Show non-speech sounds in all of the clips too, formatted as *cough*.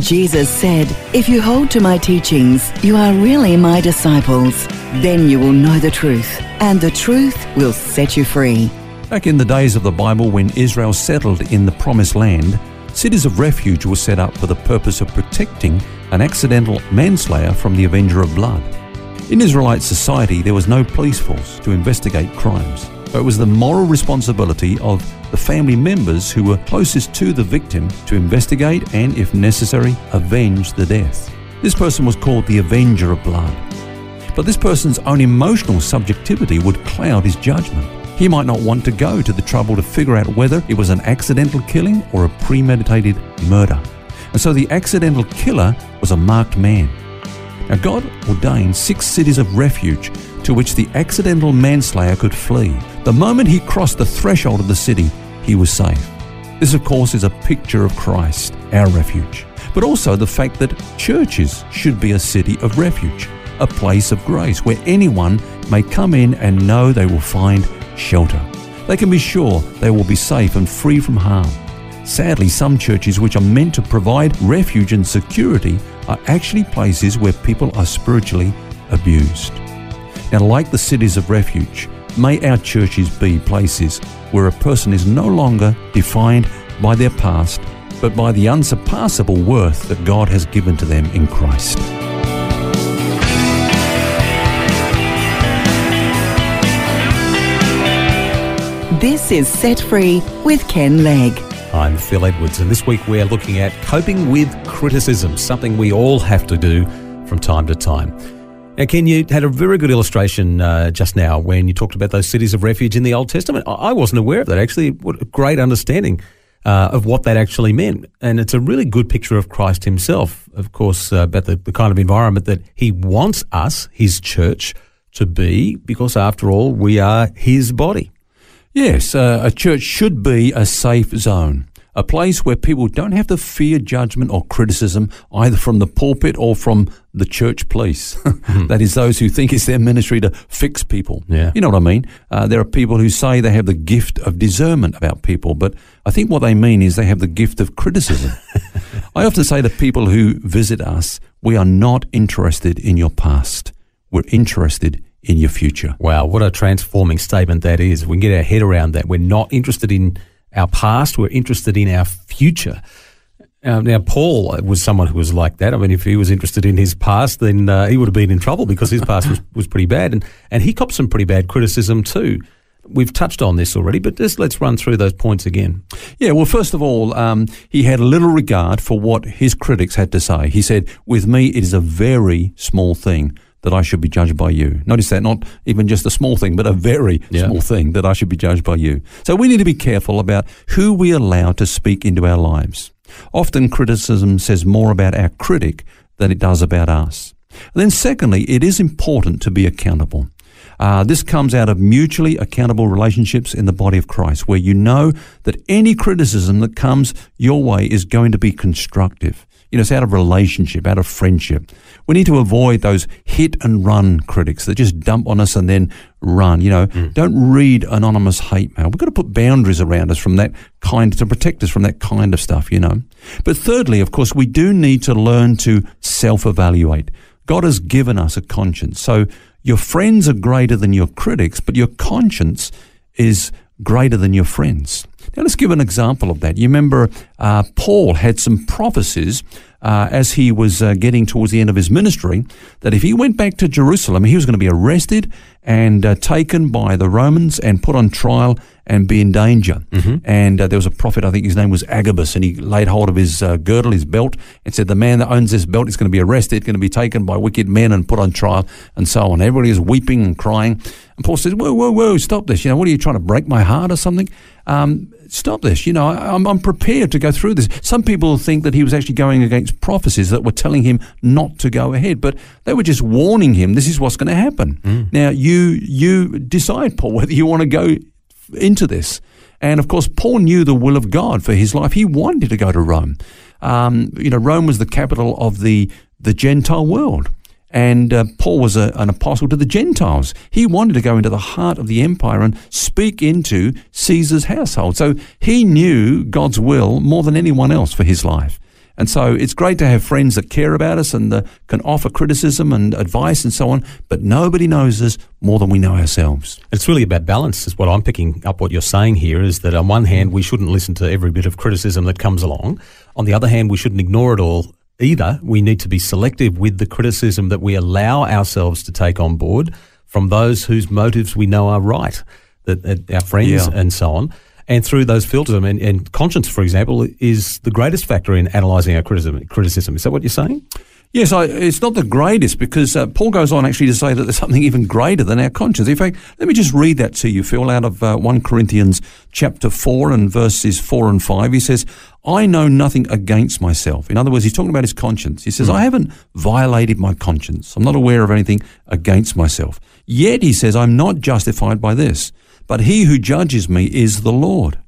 Jesus said, If you hold to my teachings, you are really my disciples. Then you will know the truth, and the truth will set you free. Back in the days of the Bible, when Israel settled in the Promised Land, cities of refuge were set up for the purpose of protecting an accidental manslayer from the avenger of blood. In Israelite society, there was no police force to investigate crimes. But it was the moral responsibility of the family members who were closest to the victim to investigate and, if necessary, avenge the death. This person was called the Avenger of Blood. But this person's own emotional subjectivity would cloud his judgment. He might not want to go to the trouble to figure out whether it was an accidental killing or a premeditated murder. And so the accidental killer was a marked man. Now, God ordained six cities of refuge to which the accidental manslayer could flee. The moment he crossed the threshold of the city, he was safe. This, of course, is a picture of Christ, our refuge, but also the fact that churches should be a city of refuge, a place of grace where anyone may come in and know they will find shelter. They can be sure they will be safe and free from harm. Sadly, some churches which are meant to provide refuge and security are actually places where people are spiritually abused. Now, like the cities of refuge, may our churches be places where a person is no longer defined by their past, but by the unsurpassable worth that God has given to them in Christ. This is Set Free with Ken Legg. I'm Phil Edwards, and this week we're looking at coping with criticism, something we all have to do from time to time. Now, Ken, you had a very good illustration uh, just now when you talked about those cities of refuge in the Old Testament. I wasn't aware of that, actually. What a great understanding uh, of what that actually meant. And it's a really good picture of Christ himself, of course, uh, about the, the kind of environment that he wants us, his church, to be, because after all, we are his body. Yes, uh, a church should be a safe zone, a place where people don't have to fear judgment or criticism either from the pulpit or from the church police. *laughs* that is, those who think it's their ministry to fix people. Yeah. You know what I mean? Uh, there are people who say they have the gift of discernment about people, but I think what they mean is they have the gift of criticism. *laughs* I often say to people who visit us, we are not interested in your past. We're interested in your future. Wow, what a transforming statement that is. We can get our head around that. We're not interested in our past, we're interested in our future. Uh, now, Paul was someone who was like that. I mean, if he was interested in his past, then uh, he would have been in trouble because his past was, was pretty bad. And, and he copped some pretty bad criticism too. We've touched on this already, but just let's run through those points again. Yeah, well, first of all, um, he had little regard for what his critics had to say. He said, With me, it is a very small thing that I should be judged by you. Notice that, not even just a small thing, but a very Yeah. small thing that I should be judged by you. So we need to be careful about who we allow to speak into our lives. Often criticism says more about our critic than it does about us. And then secondly, it is important to be accountable. Uh, this comes out of mutually accountable relationships in the body of Christ, where you know that any criticism that comes your way is going to be constructive. You know, it's out of relationship, out of friendship. We need to avoid those hit and run critics that just dump on us and then run. You know, don't read anonymous hate mail. We've got to put boundaries around us from that kind to protect us from that kind of stuff, you know. But thirdly, of course, we do need to learn to self evaluate. God has given us a conscience. So your friends are greater than your critics, but your conscience is greater than your friends. Now, let's give an example of that. You remember uh, Paul had some prophecies uh, as he was uh, getting towards the end of his ministry that if he went back to Jerusalem, he was going to be arrested and uh, taken by the Romans and put on trial and be in danger. And uh, there was a prophet, I think his name was Agabus, and he laid hold of his uh, girdle, his belt, and said, The man that owns this belt is going to be arrested, going to be taken by wicked men and put on trial, and so on. Everybody is weeping and crying. And Paul says, whoa, whoa, whoa, stop this. You know, what are you trying to break my heart or something? Um, stop this. You know, I'm, I'm prepared to go through this. Some people think that he was actually going against prophecies that were telling him not to go ahead, but they were just warning him, this is what's going to happen. Mm. Now, you, you decide, Paul, whether you want to go into this. And of course, Paul knew the will of God for his life. He wanted to go to Rome. Um, you know, Rome was the capital of the, the Gentile world. And uh, Paul was a, an apostle to the Gentiles. He wanted to go into the heart of the empire and speak into Caesar's household. So he knew God's will more than anyone else for his life. And so it's great to have friends that care about us and uh, can offer criticism and advice and so on, but nobody knows us more than we know ourselves. It's really about balance, is what I'm picking up what you're saying here, is that on one hand, we shouldn't listen to every bit of criticism that comes along. On the other hand, we shouldn't ignore it all either. We need to be selective with the criticism that we allow ourselves to take on board from those whose motives we know are right, that, our friends yeah. and so on. And through those filters, and, and conscience, for example, is the greatest factor in analysing our criticism. Criticism is that what you're saying? Yes, I, it's not the greatest because uh, Paul goes on actually to say that there's something even greater than our conscience. In fact, let me just read that to you, Phil, out of uh, 1 Corinthians chapter 4 and verses 4 and 5. He says, I know nothing against myself. In other words, he's talking about his conscience. He says, mm. I haven't violated my conscience. I'm not aware of anything against myself. Yet, he says, I'm not justified by this, but he who judges me is the Lord.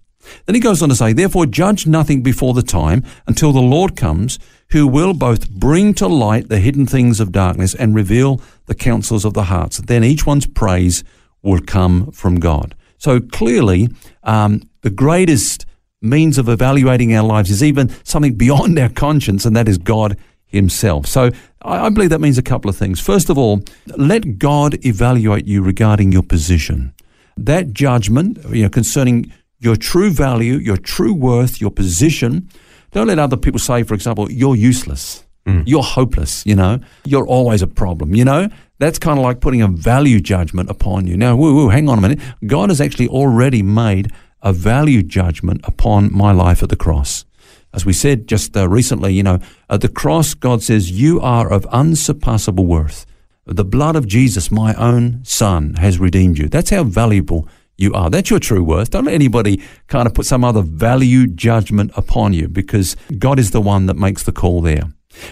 Then he goes on to say, Therefore, judge nothing before the time until the Lord comes who will both bring to light the hidden things of darkness and reveal the counsels of the hearts. Then each one's praise will come from God. So clearly, um, the greatest means of evaluating our lives is even something beyond our conscience, and that is God Himself. So I, I believe that means a couple of things. First of all, let God evaluate you regarding your position. That judgment, you know, concerning your true value, your true worth, your position, don't let other people say, for example, you're useless. Mm. You're hopeless, you know. You're always a problem, you know. That's kind of like putting a value judgment upon you. Now, woo, woo, hang on a minute. God has actually already made a value judgment upon my life at the cross. As we said just uh, recently, you know, at the cross, God says, You are of unsurpassable worth. The blood of Jesus, my own son, has redeemed you. That's how valuable you are. That's your true worth. Don't let anybody kind of put some other value judgment upon you because God is the one that makes the call there.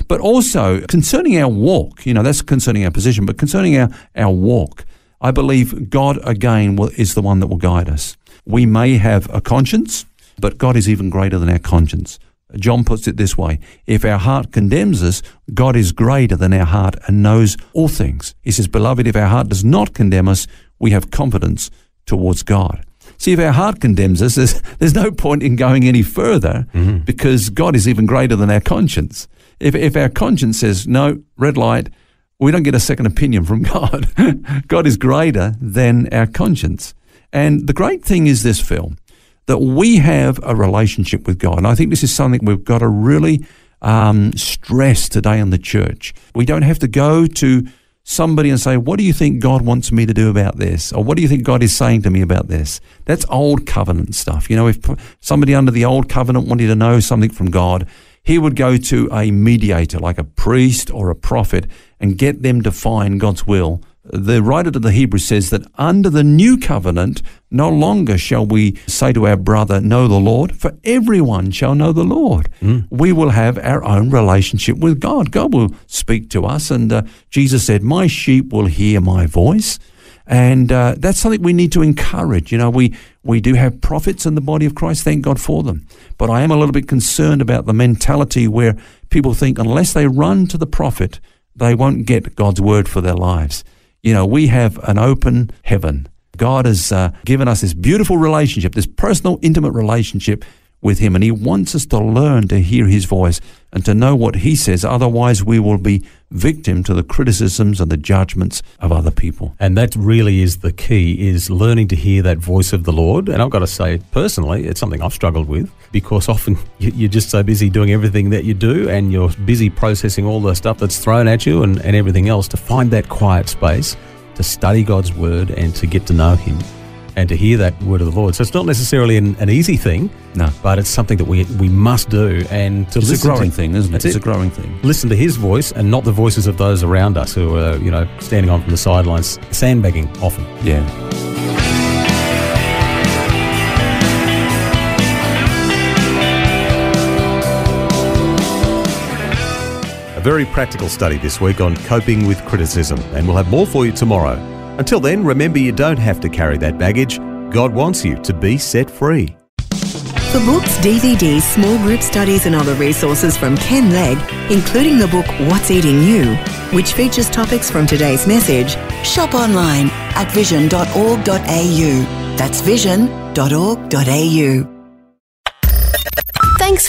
But also concerning our walk, you know, that's concerning our position, but concerning our, our walk, I believe God again will, is the one that will guide us. We may have a conscience, but God is even greater than our conscience. John puts it this way If our heart condemns us, God is greater than our heart and knows all things. He says, Beloved, if our heart does not condemn us, we have confidence towards God. See, if our heart condemns us, there's, *laughs* there's no point in going any further mm-hmm. because God is even greater than our conscience. If, if our conscience says, no, red light, we don't get a second opinion from *laughs* God. God is greater than our conscience. And the great thing is this, Phil, that we have a relationship with God. And I think this is something we've got to really um, stress today in the church. We don't have to go to somebody and say, What do you think God wants me to do about this? Or what do you think God is saying to me about this? That's old covenant stuff. You know, if somebody under the old covenant wanted to know something from God, he would go to a mediator, like a priest or a prophet, and get them to find God's will the writer to the Hebrews says that under the new covenant, no longer shall we say to our brother, Know the Lord, for everyone shall know the Lord. Mm. We will have our own relationship with God. God will speak to us. And uh, Jesus said, My sheep will hear my voice. And uh, that's something we need to encourage. You know, we, we do have prophets in the body of Christ, thank God for them. But I am a little bit concerned about the mentality where people think unless they run to the prophet, they won't get God's word for their lives. You know, we have an open heaven. God has uh, given us this beautiful relationship, this personal, intimate relationship with Him, and He wants us to learn to hear His voice and to know what He says. Otherwise, we will be victim to the criticisms and the judgments of other people. And that really is the key: is learning to hear that voice of the Lord. And I've got to say, personally, it's something I've struggled with because often *laughs* you're just so busy doing everything that you do, and you're busy processing all the stuff that's thrown at you and, and everything else to find that quiet space to study God's Word and to get to know Him and to hear that word of the Lord. So it's not necessarily an, an easy thing, No. but it's something that we we must do. And to It's a growing to, thing, isn't it? It's it. a growing thing. Listen to His voice and not the voices of those around us who are you know standing on from the sidelines, sandbagging often. Yeah. A very practical study this week on coping with criticism, and we'll have more for you tomorrow. Until then, remember you don't have to carry that baggage. God wants you to be set free. For books, DVDs, small group studies, and other resources from Ken Legg, including the book What's Eating You, which features topics from today's message, Shop online at vision.org.au. That's vision.org.au.